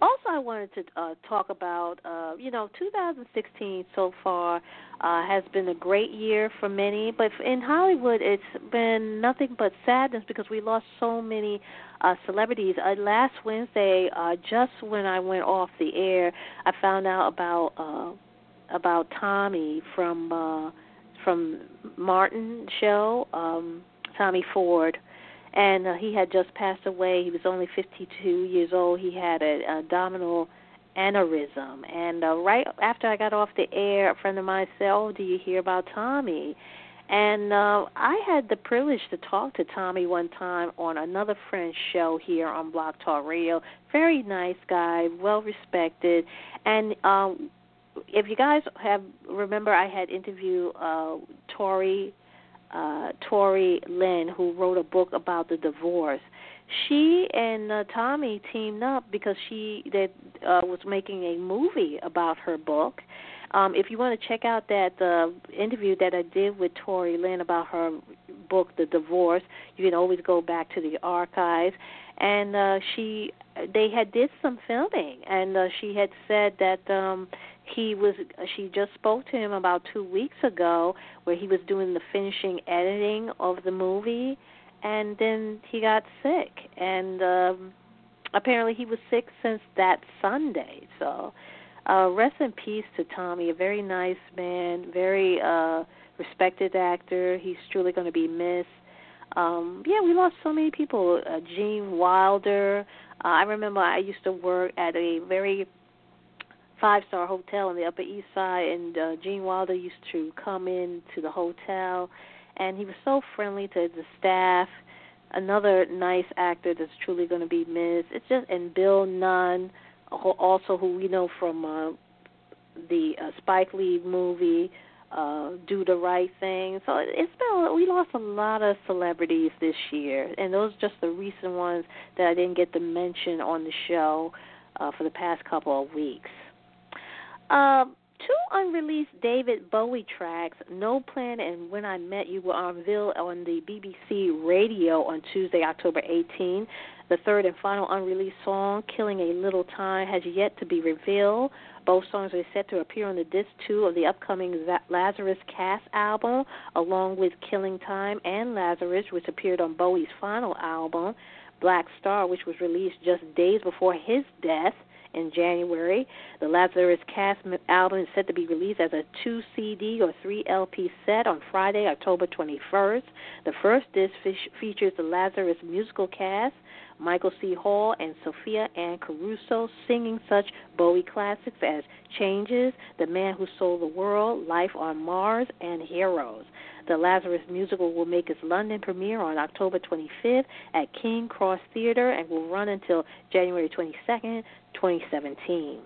Also, I wanted to uh, talk about, uh, you know, 2016 so far uh, has been a great year for many, but in Hollywood, it's been nothing but sadness because we lost so many uh, celebrities. Uh, last Wednesday, uh, just when I went off the air, I found out about uh, about Tommy from uh, from Martin show, um, Tommy Ford and uh, he had just passed away. He was only 52 years old. He had a, abdominal aneurysm, and uh, right after I got off the air, a friend of mine said, "Oh, do you hear about Tommy?" And uh, I had the privilege to talk to Tommy one time on another friend's show here on Blog Talk Radio. Very nice guy, well respected, and um, if you guys have remember, I had interviewed uh, Tori uh, Tori Lynn, who wrote a book about the divorce. She and uh, Tommy teamed up because she that uh, was making a movie about her book. Um, if you want to check out that uh, interview that I did with Tori Lynn about her book, The Divorce, you can always go back to the archives. And uh, she, they had did some filming, and uh, she had said that um, he was she just spoke to him about two weeks ago where he was doing the finishing editing of the movie and then he got sick. And um apparently he was sick since that sunday. So uh rest in peace to tommy a very nice man very uh respected actor. He's truly going to be missed. Um yeah we lost so many people. Uh, gene wilder. Uh, i remember i used to work at a very five star hotel on the Upper East Side, and uh, Gene Wilder used to come in to the hotel, and he was so friendly to the staff. Another nice actor that's truly going to be missed. It's just and Bill Nunn, also who we know from uh, the uh, Spike Lee movie. Uh, do the right thing. So it's been we lost a lot of celebrities this year, and those are just the recent ones that I didn't get to mention on the show uh, for the past couple of weeks. Uh, two unreleased David Bowie tracks, No Plan and When I Met You, were unveiled on the BBC radio on Tuesday, October 18. The third and final unreleased song, Killing a Little Time, has yet to be revealed. Both songs are set to appear on the disc two of the upcoming Lazarus Cast album, along with Killing Time and Lazarus, which appeared on Bowie's final album, Black Star, which was released just days before his death in January. The Lazarus Cast album is set to be released as a two CD or three LP set on Friday, October 21st. The first disc features the Lazarus musical cast, Michael C. Hall and Sophia Anne Caruso singing such Bowie classics as Changes, The Man Who Sold the World, Life on Mars, and Heroes. The Lazarus musical will make its London premiere on October 25th at King Cross Theatre and will run until January 22nd, 2017.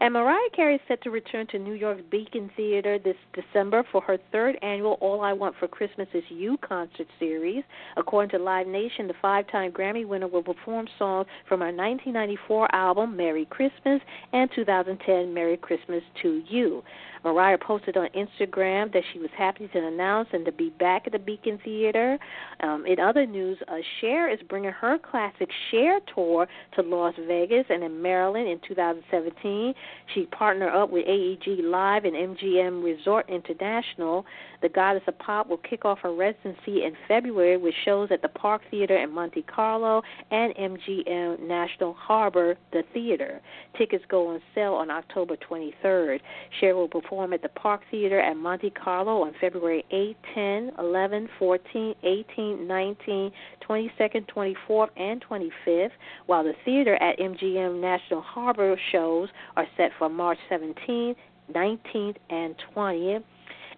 And Mariah Carey is set to return to New York's Beacon Theater this December for her third annual All I Want for Christmas Is You concert series. According to Live Nation, the five time Grammy winner will perform songs from her 1994 album Merry Christmas and 2010 Merry Christmas to You. Mariah posted on Instagram that she was happy to announce and to be back at the Beacon Theater. Um, in other news, uh, Cher is bringing her classic Cher tour to Las Vegas and in Maryland in 2017. She partnered up with AEG Live and MGM Resort International. The Goddess of Pop will kick off her residency in February with shows at the Park Theater in Monte Carlo and MGM National Harbor, the theater. Tickets go on sale on October 23rd. Cher will perform at the Park Theater at Monte Carlo on February 8, 10, 11, 14, 18, 19, 22nd, 24th, and 25th, while the theater at MGM National Harbor shows are set for March 17th, 19th, and 20th.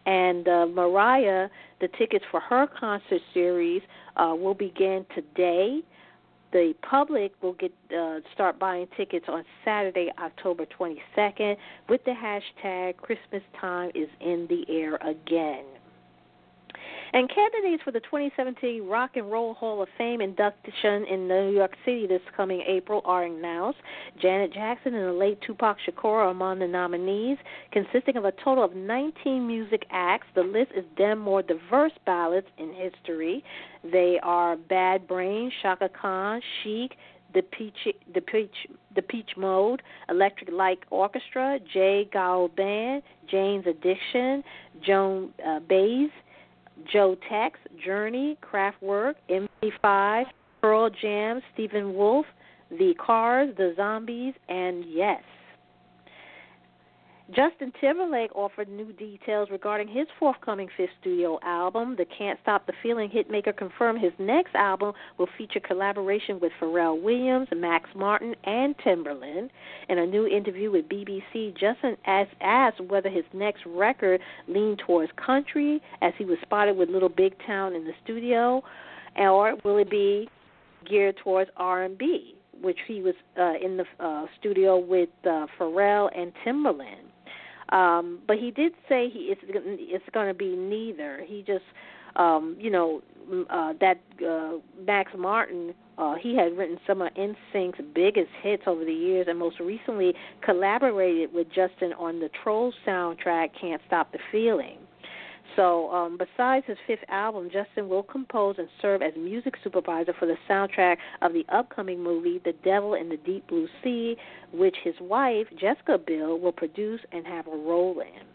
And uh, Mariah, the tickets for her concert series uh, will begin today. The public will get uh, start buying tickets on Saturday, October 22nd, with the hashtag Christmas time is in the air again. And candidates for the 2017 Rock and Roll Hall of Fame induction in New York City this coming April are announced. Janet Jackson and the late Tupac Shakur are among the nominees, consisting of a total of 19 music acts. The list is them more diverse ballads in history. They are Bad Brain, Chaka Khan, Chic, Depeche, the Peach, Depeche Mode, Electric Light Orchestra, J. Gow Band, Jane's Addiction, Joan uh, Baez, Joe Tex, Journey, Kraftwerk, MC5, Pearl Jam, Steppenwolf, The Cars, The Zombies, and Yes. Justin Timberlake offered new details regarding his forthcoming fifth studio album. The Can't Stop the Feeling hitmaker confirmed his next album will feature collaboration with Pharrell Williams, Max Martin, and Timbaland. In a new interview with BBC, Justin asked whether his next record leaned towards country, as he was spotted with Little Big Town in the studio, or will it be geared towards R&B, which he was uh, in the uh, studio with uh, Pharrell and Timbaland. Um, but he did say he it's it's going to be neither. He just um, you know uh, that uh, Max Martin uh, he had written some of NSYNC's biggest hits over the years, and most recently collaborated with Justin on the Trolls soundtrack "Can't Stop the Feeling." So, um, besides his fifth album, Justin will compose and serve as music supervisor for the soundtrack of the upcoming movie The Devil in the Deep Blue Sea, which his wife, Jessica Biel, will produce and have a role in.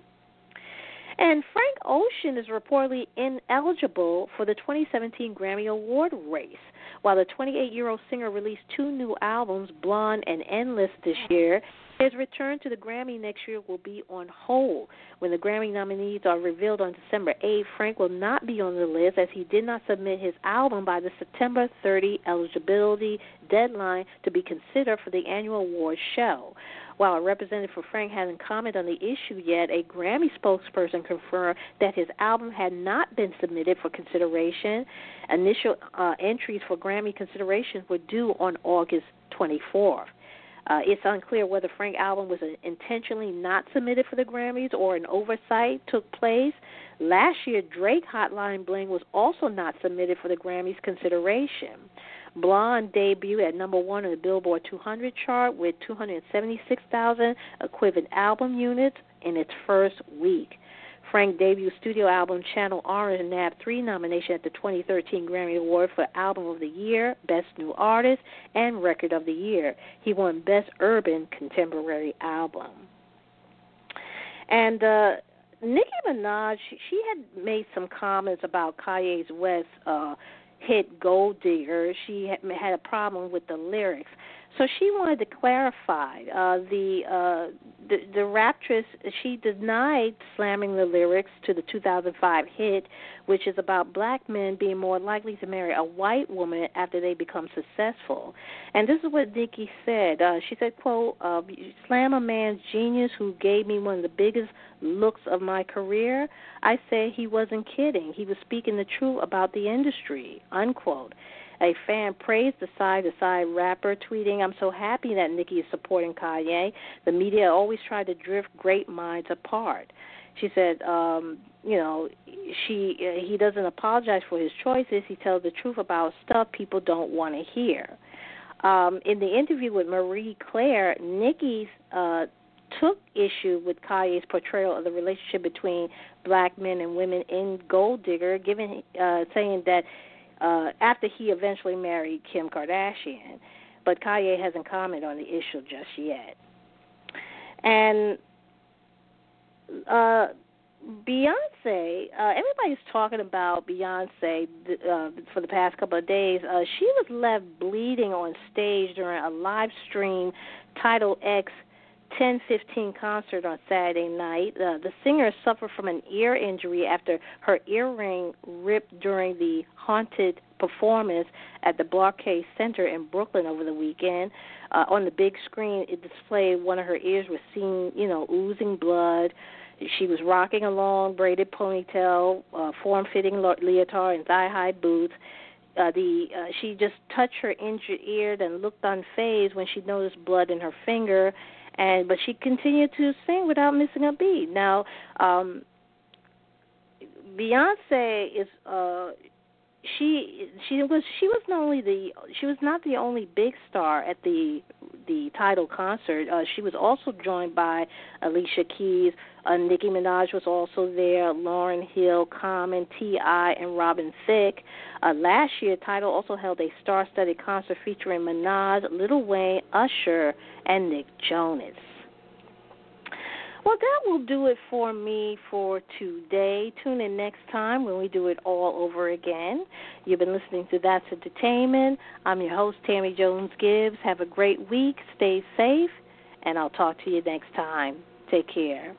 And Frank Ocean is reportedly ineligible for the 2017 Grammy Award race. While the 28 year old singer released two new albums, Blonde and Endless, this year, his return to the Grammy next year will be on hold. When the Grammy nominees are revealed on December 8th, Frank will not be on the list as he did not submit his album by the September 30 eligibility deadline to be considered for the annual awards show. While a representative for Frank hasn't commented on the issue yet, a Grammy spokesperson confirmed that his album had not been submitted for consideration. Initial uh, entries for Grammy consideration were due on August 24th. Uh, it's unclear whether Frank album was intentionally not submitted for the Grammys or an oversight took place. Last year, Drake Hotline Bling was also not submitted for the Grammys consideration. Blonde debuted at number one on the Billboard 200 chart with 276,000 equivalent album units in its first week. Frank debut studio album Channel Orange nabbed three nominations at the 2013 Grammy Award for Album of the Year, Best New Artist, and Record of the Year. He won Best Urban Contemporary Album. And uh, Nicki Minaj, she had made some comments about Kanye's West uh, hit Gold Digger. She had, had a problem with the lyrics. So she wanted to clarify uh, the, uh, the the raptress. She denied slamming the lyrics to the 2005 hit, which is about black men being more likely to marry a white woman after they become successful. And this is what Nicki said. Uh, she said, "quote uh, Slam a man's genius who gave me one of the biggest looks of my career. I said he wasn't kidding. He was speaking the truth about the industry." Unquote. A fan praised the side to side rapper, tweeting, I'm so happy that Nicki is supporting Kanye. The media always try to drift great minds apart. She said, um, you know, she uh, he doesn't apologize for his choices. He tells the truth about stuff people don't want to hear. Um, in the interview with Marie Claire, Nicki uh, took issue with Kanye's portrayal of the relationship between black men and women in Gold Digger, giving uh, saying that uh, after he eventually married Kim Kardashian. But Kanye hasn't commented on the issue just yet. And uh, Beyonce, uh, everybody's talking about Beyonce uh, for the past couple of days. Uh, she was left bleeding on stage during a live stream Tidal X 10:15 concert on Saturday night. Uh, the singer suffered from an ear injury after her earring ripped during the haunted performance at the Barclays Center in Brooklyn over the weekend. Uh, on the big screen, it displayed one of her ears was seen, you know, oozing blood. She was rocking a long braided ponytail, uh, form-fitting leotard, and thigh-high boots. Uh, the uh, she just touched her injured ear, then looked unfazed when she noticed blood in her finger and but she continued to sing without missing a beat. Now, um, Beyonce is uh, she she was she was not only the she was not the only big star at the the Tidal concert. Uh, she was also joined by Alicia Keys. Uh, Nicki Minaj was also there. Lauryn Hill, Common, T.I., and Robin Thicke. Uh, last year, Tidal also held a star-studded concert featuring Minaj, Lil Wayne, Usher, and Nick Jonas. Well, that will do it for me for today. Tune in next time when we do it all over again. You've been listening to That's Entertainment. I'm your host, Tammy Jones Gibbs. Have a great week. Stay safe, and I'll talk to you next time. Take care.